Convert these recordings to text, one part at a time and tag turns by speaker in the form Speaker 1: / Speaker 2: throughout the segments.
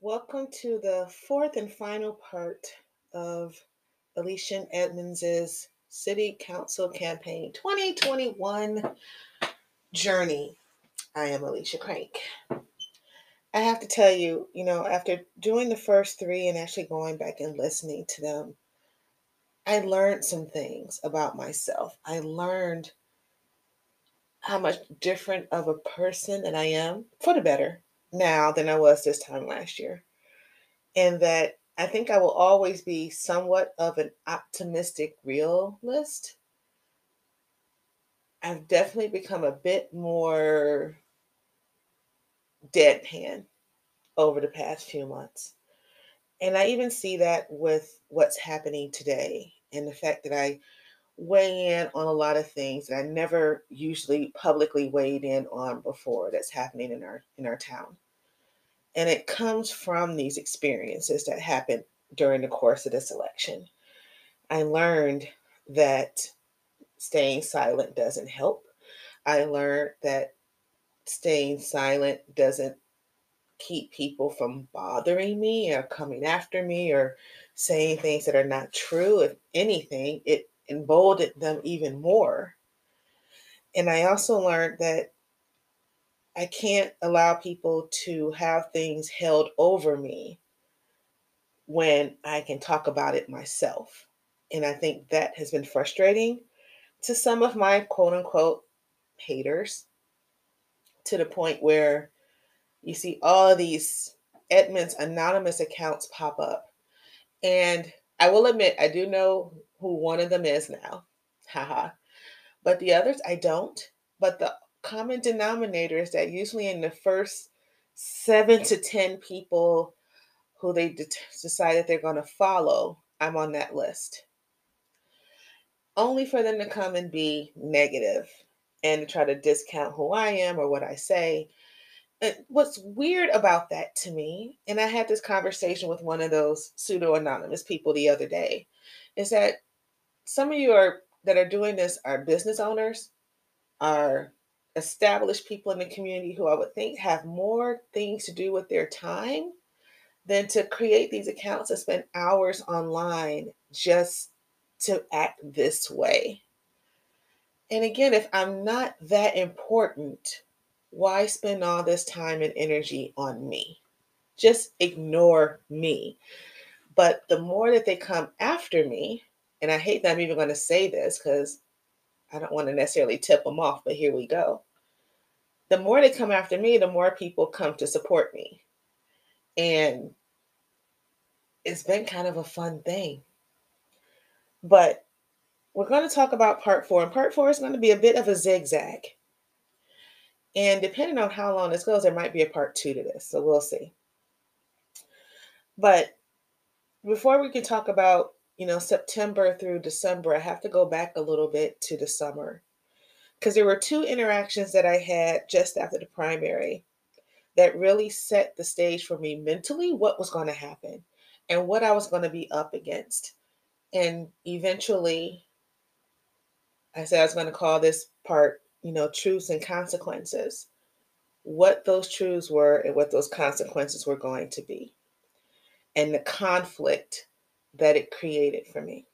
Speaker 1: Welcome to the fourth and final part of Alicia Edmonds's City Council Campaign 2021 Journey. I am Alicia Crank. I have to tell you, you know, after doing the first three and actually going back and listening to them, I learned some things about myself. I learned how much different of a person that I am for the better now than I was this time last year. And that I think I will always be somewhat of an optimistic realist. I've definitely become a bit more deadpan over the past few months. And I even see that with what's happening today and the fact that I weigh in on a lot of things that I never usually publicly weighed in on before that's happening in our in our town. And it comes from these experiences that happened during the course of this election. I learned that staying silent doesn't help. I learned that staying silent doesn't keep people from bothering me or coming after me or saying things that are not true. If anything, it emboldened them even more. And I also learned that I can't allow people to have things held over me when I can talk about it myself. And I think that has been frustrating to some of my quote unquote haters to the point where you see all these Edmonds anonymous accounts pop up. And I will admit, I do know who one of them is now. Haha. but the others, I don't. But the common denominator is that usually in the first seven to 10 people who they de- decide that they're going to follow, I'm on that list. Only for them to come and be negative and to try to discount who I am or what I say. And what's weird about that to me, and I had this conversation with one of those pseudo anonymous people the other day, is that some of you are that are doing this are business owners, are established people in the community who I would think have more things to do with their time than to create these accounts and spend hours online just to act this way. And again, if I'm not that important, why spend all this time and energy on me? Just ignore me. But the more that they come after me, and I hate that I'm even going to say this because I don't want to necessarily tip them off, but here we go. The more they come after me, the more people come to support me. And it's been kind of a fun thing. But we're going to talk about part four, and part four is going to be a bit of a zigzag. And depending on how long this goes, there might be a part two to this. So we'll see. But before we can talk about you know, September through December, I have to go back a little bit to the summer because there were two interactions that I had just after the primary that really set the stage for me mentally what was going to happen and what I was going to be up against. And eventually, I said I was going to call this part, you know, truths and consequences. What those truths were and what those consequences were going to be. And the conflict that it created for me.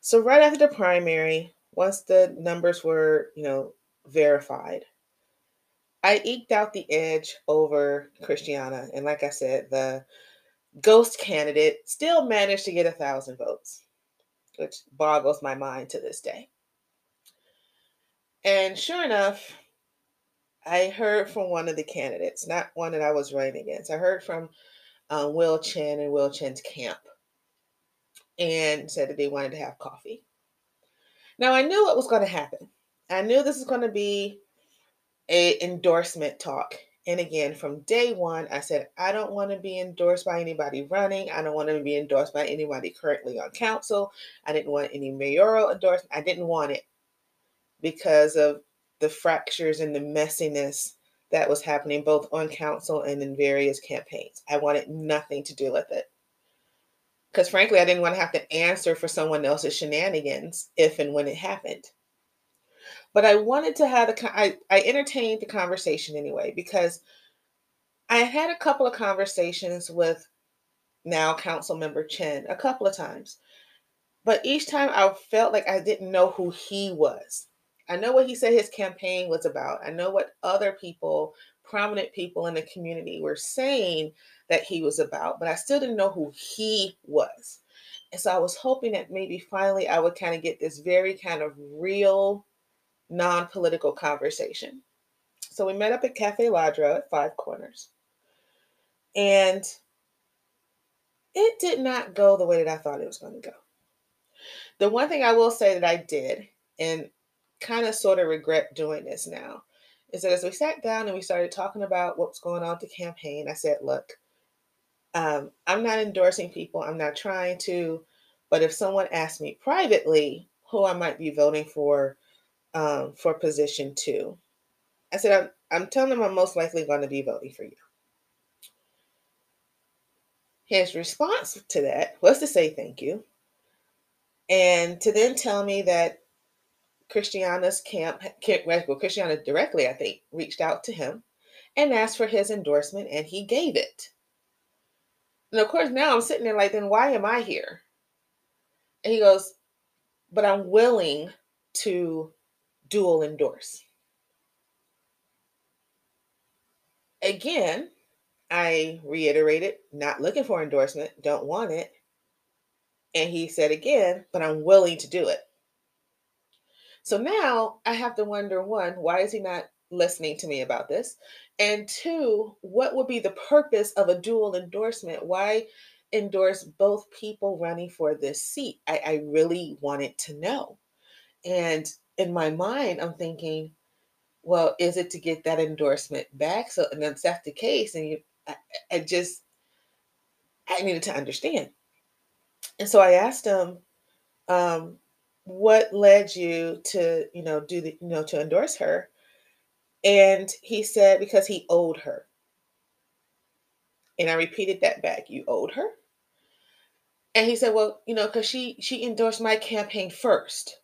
Speaker 1: So right after the primary, once the numbers were, you know, verified, I eked out the edge over Kristiana. And like I said, the ghost candidate still managed to get a thousand votes, which boggles my mind to this day. And sure enough, I heard from one of the candidates, not one that I was running against. I heard from uh, Will Chen and Will Chen's camp and said that they wanted to have coffee. Now I knew what was going to happen. I knew this was going to be a endorsement talk. And again, from day one, I said, I don't want to be endorsed by anybody running. I don't want to be endorsed by anybody currently on council. I didn't want any mayoral endorsement. I didn't want it because of the fractures and the messiness that was happening both on council and in various campaigns. I wanted nothing to do with it. Because frankly, I didn't want to have to answer for someone else's shenanigans if and when it happened. But I wanted to have the, I, I entertained the conversation anyway, because I had a couple of conversations with now council member Chen a couple of times. But each time I felt like I didn't know who he was. I know what he said his campaign was about. I know what other people, prominent people in the community, were saying that he was about, but I still didn't know who he was. And so I was hoping that maybe finally I would kind of get this very kind of real, non political conversation. So we met up at Cafe Ladro at Five Corners. And it did not go the way that I thought it was going to go. The one thing I will say that I did, and kind of sort of regret doing this now, is that as we sat down and we started talking about what's going on with the campaign, I said, look, um, I'm not endorsing people, I'm not trying to, but if someone asked me privately who I might be voting for um, for position two, I said, I'm, I'm telling them I'm most likely going to be voting for you. His response to that was to say thank you and to then tell me that Kristiana's camp, well, Kristiana directly, I think, reached out to him and asked for his endorsement, and he gave it. And of course, now I'm sitting there like, then why am I here? And he goes, but I'm willing to dual endorse. Again, I reiterated, not looking for endorsement, don't want it. And he said again, but I'm willing to do it. So now I have to wonder one, why is he not listening to me about this? And two, what would be the purpose of a dual endorsement? Why endorse both people running for this seat? I, I really wanted to know. And in my mind, I'm thinking, well, is it to get that endorsement back? So, and that's the case, and you I, I just I needed to understand. And so I asked him, um, what led you to, you know, do the, you know, to endorse her? And he said, because he owed her. And I repeated that back. You owed her? And he said, well, you know, because she she endorsed my campaign first.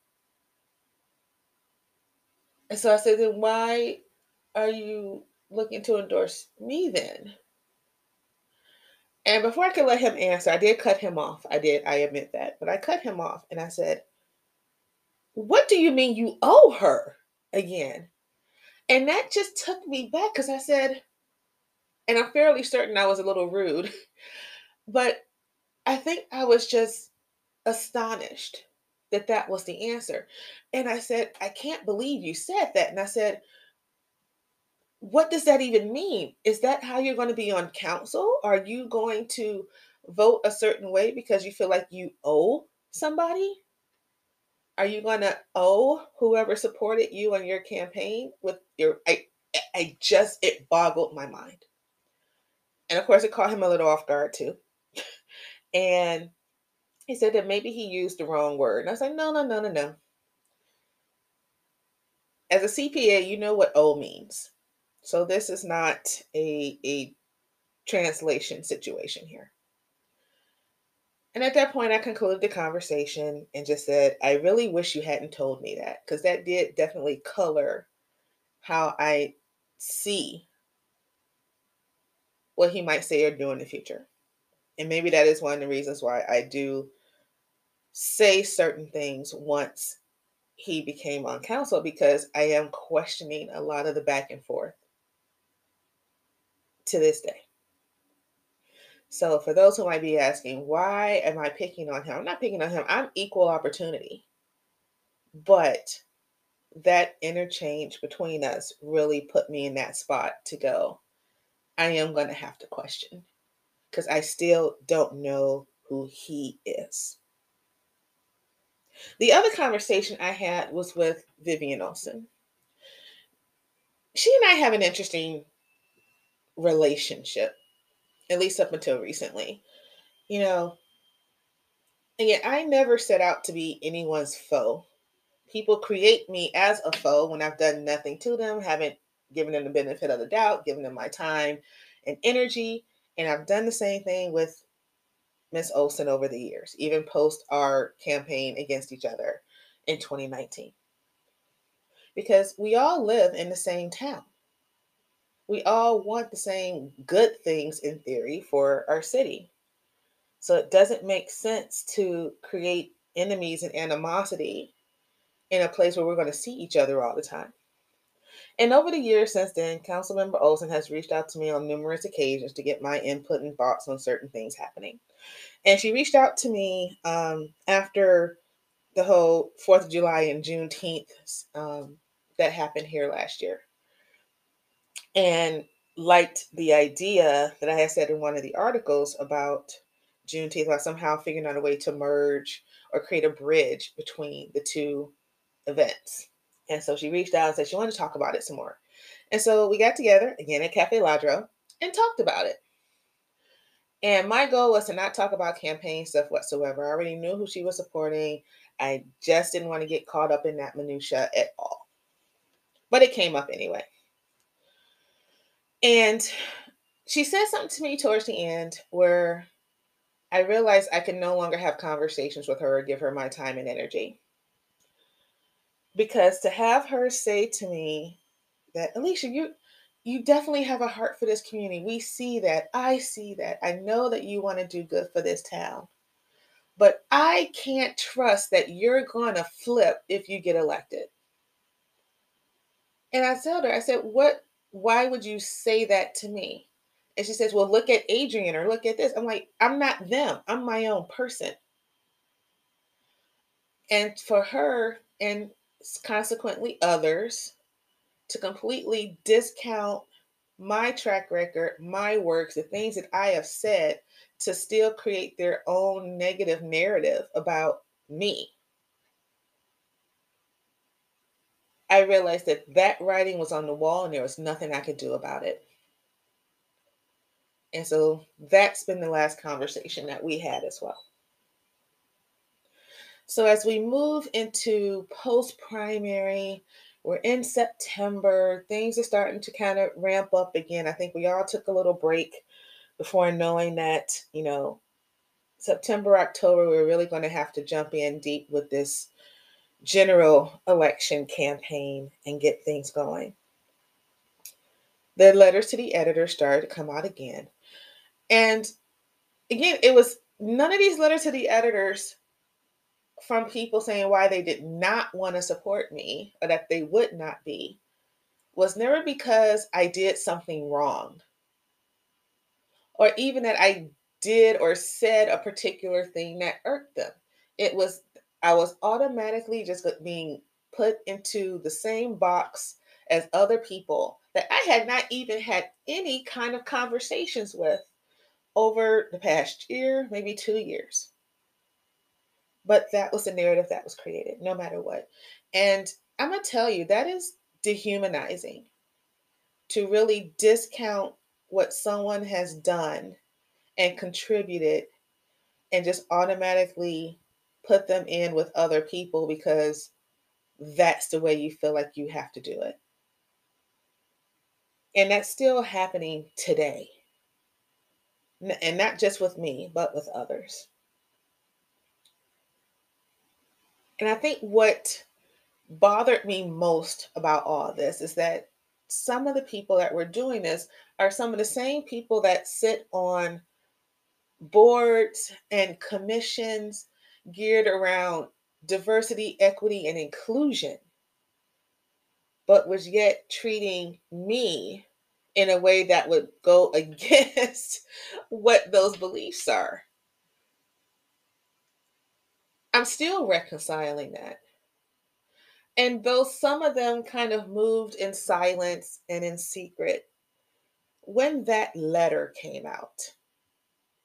Speaker 1: And so I said, then why are you looking to endorse me then? And before I could let him answer, I did cut him off. I did, I admit that. But I cut him off and I said, What do you mean you owe her again? And that just took me back because I said, and I'm fairly certain I was a little rude, but I think I was just astonished that that was the answer. And I said, I can't believe you said that. And I said, what does that even mean? Is that how you're going to be on council? Are you going to vote a certain way because you feel like you owe somebody? Are you going to owe whoever supported you on your campaign with your I I just it boggled my mind. And of course it caught him a little off guard too. and he said that maybe he used the wrong word. And I was like, no, no, no, no, no. As a CPA, you know what owe means. So this is not a, a translation situation here. And at that point, I concluded the conversation and just said, I really wish you hadn't told me that because that did definitely color how I see what he might say or do in the future. And maybe that is one of the reasons why I do say certain things once he became on council because I am questioning a lot of the back and forth to this day. So, for those who might be asking, why am I picking on him? I'm not picking on him. I'm equal opportunity. But that interchange between us really put me in that spot to go, I am going to have to question because I still don't know who he is. The other conversation I had was with Vivian Olson. She and I have an interesting relationship, at least up until recently. You know, and yet I never set out to be anyone's foe. People create me as a foe when I've done nothing to them, haven't given them the benefit of the doubt, given them my time and energy. And I've done the same thing with Miss Olson over the years, even post our campaign against each other in 2019. Because we all live in the same town. We all want the same good things in theory for our city. So it doesn't make sense to create enemies and animosity in a place where we're going to see each other all the time. And over the years since then, Councilmember Olson has reached out to me on numerous occasions to get my input and thoughts on certain things happening. And she reached out to me um, after the whole Fourth of July and Juneteenth um, that happened here last year, and liked the idea that I had said in one of the articles about Juneteenth, about somehow figuring out a way to merge or create a bridge between the two events. And so she reached out and said she wanted to talk about it some more. And so we got together again at Cafe Ladro and talked about it. And my goal was to not talk about campaign stuff whatsoever. I already knew who she was supporting. I just didn't want to get caught up in that minutia at all. But it came up anyway. And she said something to me towards the end where I realized I could no longer have conversations with her or give her my time and energy because to have her say to me that Alicia, you you definitely have a heart for this community. We see that. I see that. I know that you want to do good for this town. But I can't trust that you're going to flip if you get elected. And I told her, I said, "What why would you say that to me?" And she says, "Well, look at Adrienne or look at this." I'm like, "I'm not them. I'm my own person." And for her, and consequently others, to completely discount my track record, my works, the things that I have said to still create their own negative narrative about me. I realized that that writing was on the wall and there was nothing I could do about it. And so that's been the last conversation that we had as well. So as we move into post primary, we're in September, things are starting to kind of ramp up again. I think we all took a little break before knowing that, you know, September, October, we're really going to have to jump in deep with this general election campaign and get things going. The letters to the editor started to come out again. And again, it was none of these letters to the editors from people saying why they did not want to support me or that they would not be was never because I did something wrong or even that I did or said a particular thing that irked them. It was, I was automatically just being put into the same box as other people that I had not even had any kind of conversations with over the past year, maybe two years. But that was the narrative that was created, no matter what. And I'm going to tell you, that is dehumanizing to really discount what someone has done and contributed and just automatically put them in with other people because that's the way you feel like you have to do it. And that's still happening today. And not just with me, but with others. And I think what bothered me most about all this is that some of the people that were doing this are some of the same people that sit on boards and commissions geared around diversity, equity, and inclusion, but was yet treating me in a way that would go against what those beliefs are. I'm still reconciling that. And though some of them kind of moved in silence and in secret, when that letter came out,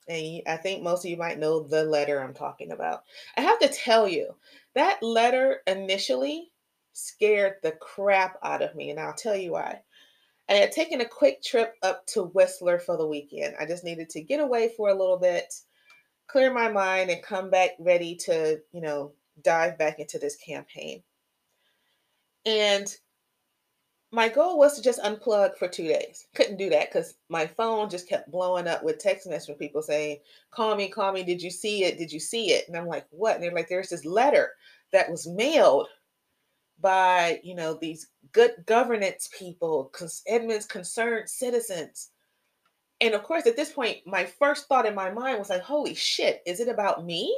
Speaker 1: and I think most of you might know the letter I'm talking about, I have to tell you, that letter initially scared the crap out of me, and I'll tell you why. I had taken a quick trip up to Whistler for the weekend. I just needed to get away for a little bit clear my mind and come back ready to, you know, dive back into this campaign. And my goal was to just unplug for two days. Couldn't do that because my phone just kept blowing up with text messages from people saying, Call me, call me. Did you see it? Did you see it? And I'm like, What? And they're like, There's this letter that was mailed by, you know, these good governance people, Edmonds concerned citizens. And of course, at this point, my first thought in my mind was like, holy shit, is it about me?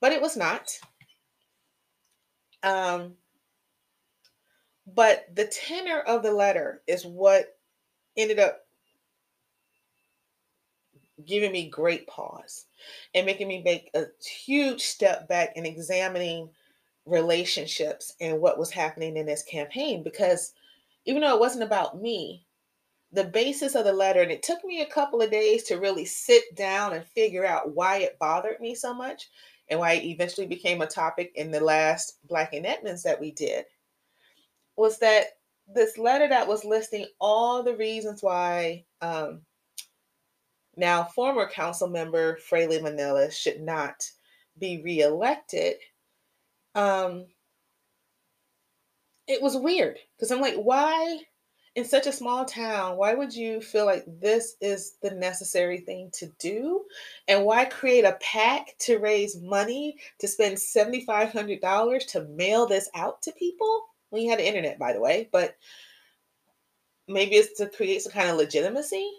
Speaker 1: But it was not. Um, but the tenor of the letter is what ended up giving me great pause and making me make a huge step back in examining relationships and what was happening in this campaign because even though it wasn't about me the basis of the letter and it took me a couple of days to really sit down and figure out why it bothered me so much and why it eventually became a topic in the last black edmonds that we did was that this letter that was listing all the reasons why um, now former council member Fraley-Monillas should not be reelected um it was weird because I'm like, why in such a small town, why would you feel like this is the necessary thing to do? And why create a PAC to raise money to spend $7,500 to mail this out to people? When you had the internet, by the way, but maybe it's to create some kind of legitimacy.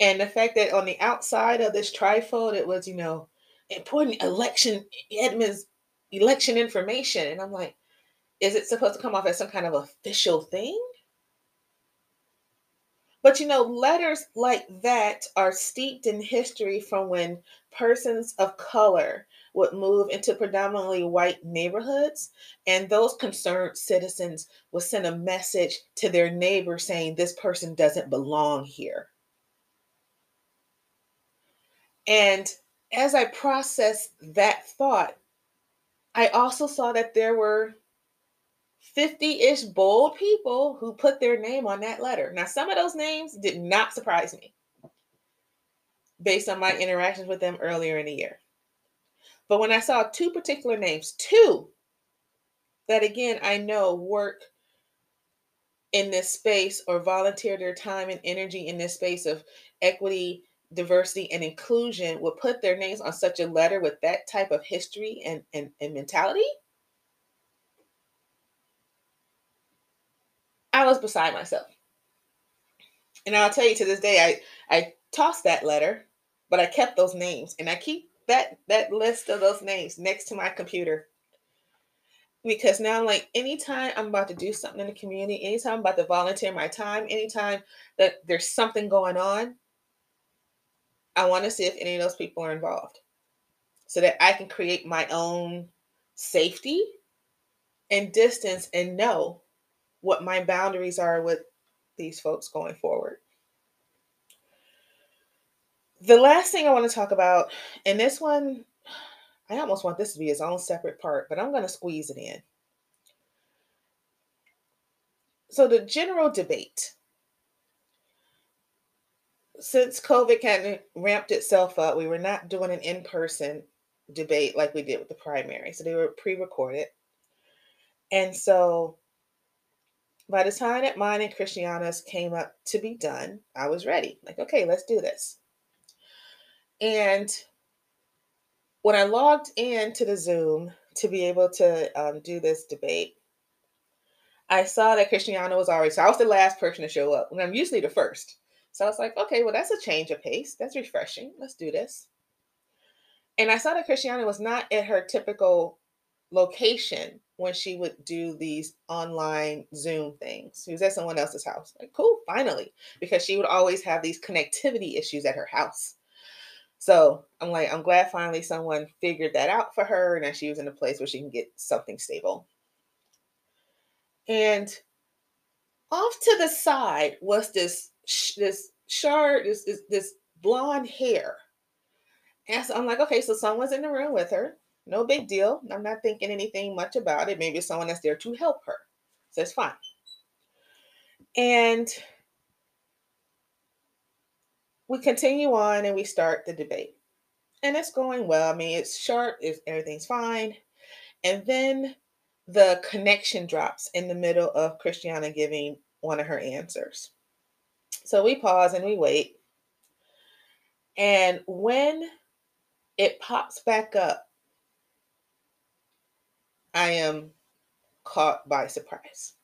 Speaker 1: And the fact that on the outside of this trifold, it was, you know, important election Edmonds election information. And I'm like, is it supposed to come off as some kind of official thing? But you know, letters like that are steeped in history from when persons of color would move into predominantly white neighborhoods, and those concerned citizens would send a message to their neighbor saying, This person doesn't belong here. And as I processed that thought, I also saw that there were 50 ish bold people who put their name on that letter. Now, some of those names did not surprise me based on my interactions with them earlier in the year. But when I saw two particular names, two that again I know work in this space or volunteer their time and energy in this space of equity diversity and inclusion would put their names on such a letter with that type of history and, and, and mentality, I was beside myself. And I'll tell you to this day, I, I tossed that letter, but I kept those names and I keep that that list of those names next to my computer. Because now I'm like, anytime I'm about to do something in the community, anytime I'm about to volunteer my time, anytime that there's something going on, I want to see if any of those people are involved so that I can create my own safety and distance and know what my boundaries are with these folks going forward. The last thing I want to talk about, and this one, I almost want this to be its own separate part, but I'm going to squeeze it in. So, the general debate since COVID kind of ramped itself up, we were not doing an in person debate like we did with the primary. So they were pre recorded. And so by the time that mine and Kristiana's came up to be done, I was ready. Like, okay, let's do this. And when I logged in to the Zoom to be able to um, do this debate, I saw that Kristiana was already, so I was the last person to show up. And I'm usually the first. So I was like, okay, well, that's a change of pace. That's refreshing. Let's do this. And I saw that Kristiana was not at her typical location when she would do these online Zoom things. She was at someone else's house. Like, cool, finally, because she would always have these connectivity issues at her house. So I'm like, I'm glad finally someone figured that out for her and that she was in a place where she can get something stable. And off to the side was this this short, this, this, this blonde hair. And so I'm like, okay, so someone's in the room with her. No big deal. I'm not thinking anything much about it. Maybe someone that's there to help her. So it's fine. And we continue on and we start the debate. And it's going well. I mean, it's sharp, it's, everything's fine. And then the connection drops in the middle of Kristiana giving one of her answers. So we pause and we wait. And when it pops back up, I am caught by surprise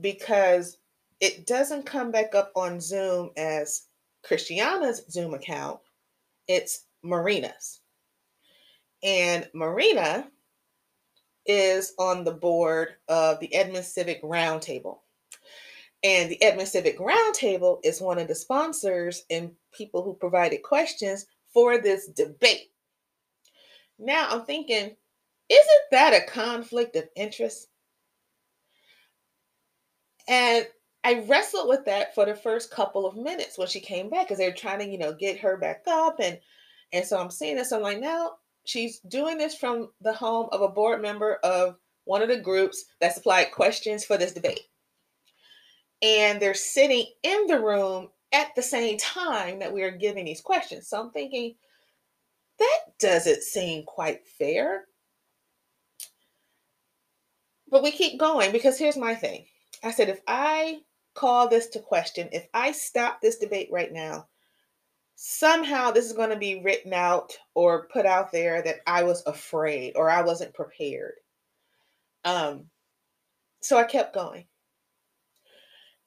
Speaker 1: because it doesn't come back up on Zoom as Kristiana's Zoom account, it's Marina's. And Marina is on the board of the Edmonds Civic Roundtable. And the Edmonds Civic Roundtable is one of the sponsors and people who provided questions for this debate. Now I'm thinking, isn't that a conflict of interest? And I wrestled with that for the first couple of minutes when she came back because they're trying to, you know, get her back up. And and so I'm seeing this. I'm like, now she's doing this from the home of a board member of one of the groups that supplied questions for this debate. And they're sitting in the room at the same time that we are giving these questions. So I'm thinking, that doesn't seem quite fair. But we keep going because here's my thing. I said, if I call this to question, if I stop this debate right now, somehow this is going to be written out or put out there that I was afraid or I wasn't prepared. Um, so I kept going.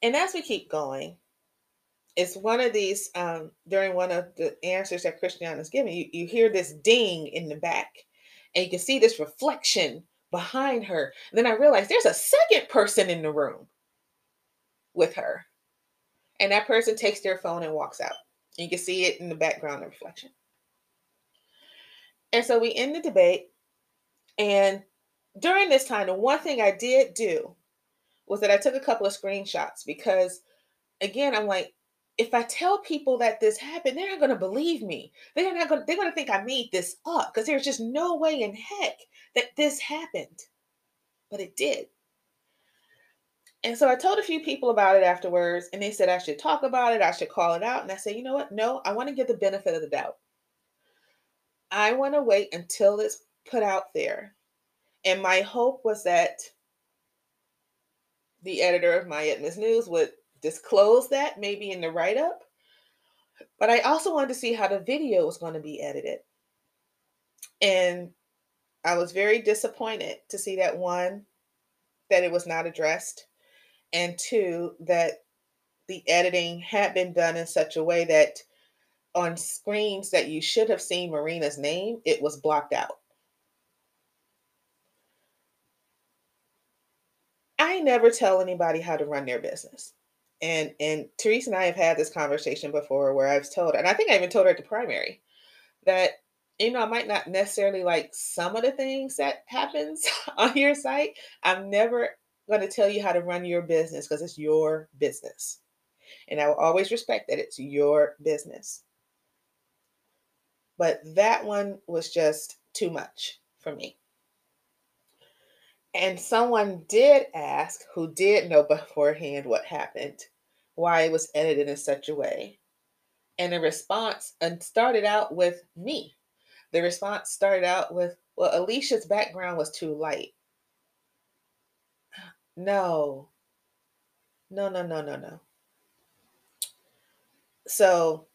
Speaker 1: And as we keep going, it's one of these um, during one of the answers that Christiana is giving, you, you hear this ding in the back, and you can see this reflection behind her. And then I realized there's a second person in the room with her. And that person takes their phone and walks out. You can see it in the background of reflection. And so we end the debate. And during this time, the one thing I did do was that I took a couple of screenshots because, again, I'm like, if I tell people that this happened, they're not going to believe me. They're not going. They're going to think I made this up because there's just no way in heck that this happened, but it did. And so I told a few people about it afterwards, and they said I should talk about it, I should call it out. And I said, you know what? No, I want to give the benefit of the doubt. I want to wait until it's put out there. And my hope was that the editor of my Edmonds News would disclose that maybe in the write up. But I also wanted to see how the video was going to be edited. And I was very disappointed to see that one, that it was not addressed and two, that the editing had been done in such a way that on screens that you should have seen Marina's name, it was blocked out. I never tell anybody how to run their business. And and Teresa and I have had this conversation before where I've told her, and I think I even told her at the primary that you know I might not necessarily like some of the things that happens on your site. I'm never going to tell you how to run your business because it's your business. And I will always respect that it's your business. But that one was just too much for me. And someone did ask, who did know beforehand what happened, why it was edited in such a way. And the response and started out with me. The response started out with, well, Alicia's background was too light. No. No, no, no, no, no. So,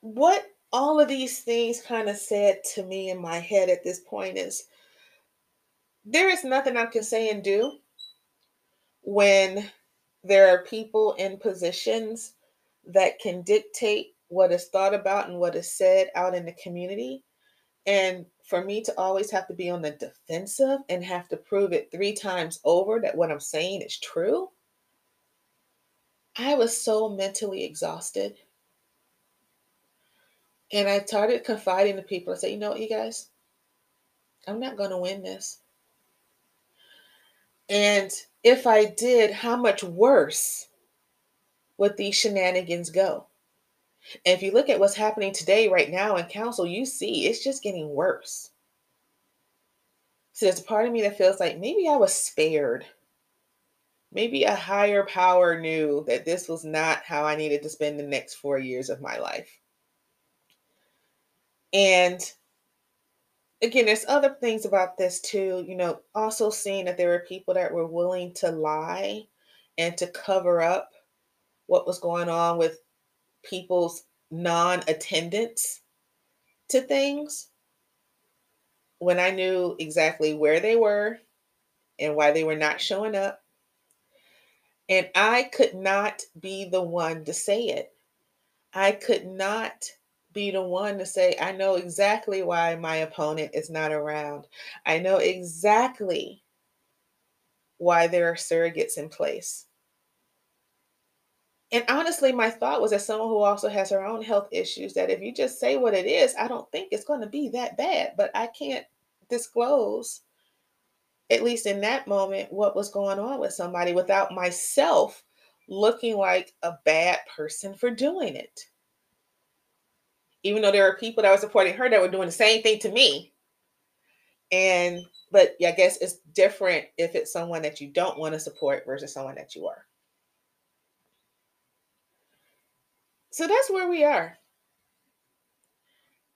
Speaker 1: what all of these things kind of said to me in my head at this point is there is nothing I can say and do when there are people in positions that can dictate what is thought about and what is said out in the community. And for me to always have to be on the defensive and have to prove it three times over that what I'm saying is true, I was so mentally exhausted. And I started confiding to people. I said, you know what, you guys, I'm not going to win this. And if I did, how much worse would these shenanigans go? And if you look at what's happening today, right now in council, you see it's just getting worse. So there's a part of me that feels like maybe I was spared. Maybe a higher power knew that this was not how I needed to spend the next four years of my life. And again, there's other things about this too. You know, also seeing that there were people that were willing to lie and to cover up what was going on with people's non attendance to things. when I knew exactly where they were and why they were not showing up. And I could not be the one to say it. I could not be the one to say, I know exactly why my opponent is not around. I know exactly why there are surrogates in place. And honestly, my thought was as someone who also has her own health issues, that if you just say what it is, I don't think it's going to be that bad. But I can't disclose, at least in that moment, what was going on with somebody without myself looking like a bad person for doing it. Even though there were people that were supporting her that were doing the same thing to me. And, but I guess it's different if it's someone that you don't want to support versus someone that you are. So that's where we are.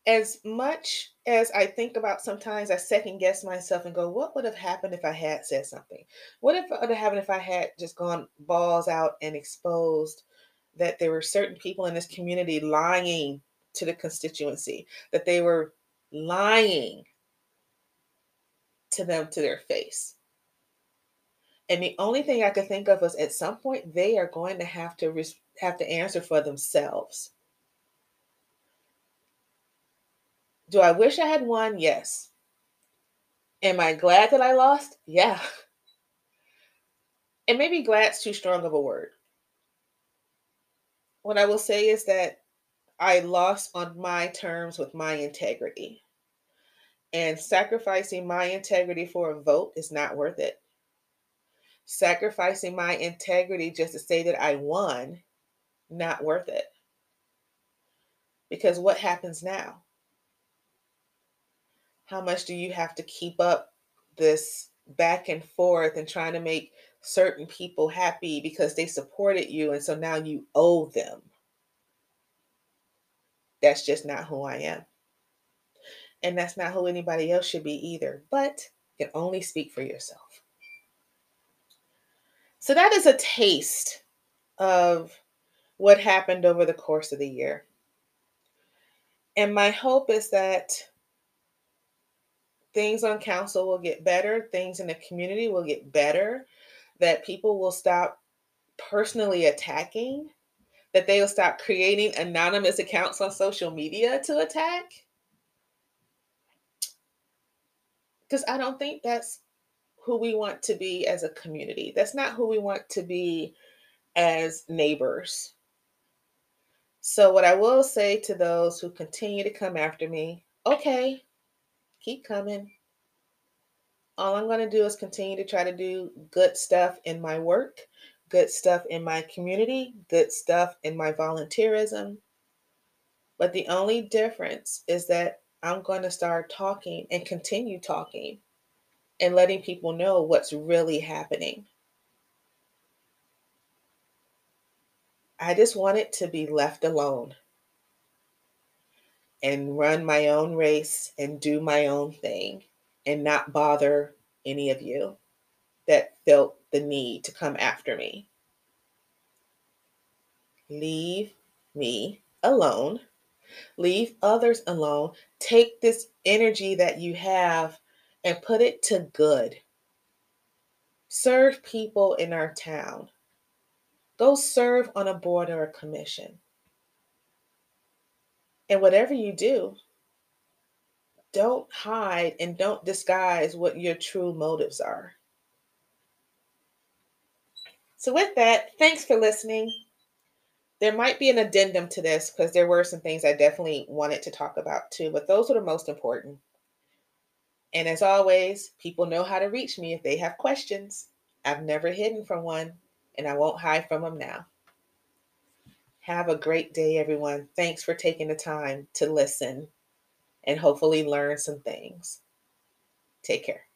Speaker 1: As much as I think about sometimes I second guess myself and go, what would have happened if I had said something? What if would have happened if I had just gone balls out and exposed that there were certain people in this community lying to the constituency, that they were lying to them to their face? And the only thing I could think of was at some point they are going to have to res- have to answer for themselves. Do I wish I had won? Yes. Am I glad that I lost? Yeah. And maybe glad's too strong of a word. What I will say is that I lost on my terms with my integrity. And sacrificing my integrity for a vote is not worth it sacrificing my integrity just to say that I won, not worth it. Because what happens now? How much do you have to keep up this back and forth and trying to make certain people happy because they supported you and so now you owe them? That's just not who I am. And that's not who anybody else should be either. But you can only speak for yourself. So that is a taste of what happened over the course of the year. And my hope is that things on council will get better, things in the community will get better, that people will stop personally attacking, that they will stop creating anonymous accounts on social media to attack. Because I don't think that's who we want to be as a community. That's not who we want to be as neighbors. So, what I will say to those who continue to come after me, okay, keep coming. All I'm going to do is continue to try to do good stuff in my work, good stuff in my community, good stuff in my volunteerism. But the only difference is that I'm going to start talking and continue talking and letting people know what's really happening. I just wanted to be left alone and run my own race and do my own thing and not bother any of you that felt the need to come after me. Leave me alone. Leave others alone. Take this energy that you have and put it to good. Serve people in our town. Go serve on a board or a commission. And whatever you do, don't hide and don't disguise what your true motives are. So, with that, thanks for listening. There might be an addendum to this because there were some things I definitely wanted to talk about too, but those are the most important. And as always, people know how to reach me if they have questions. I've never hidden from one, and I won't hide from them now. Have a great day, everyone. Thanks for taking the time to listen and hopefully learn some things. Take care.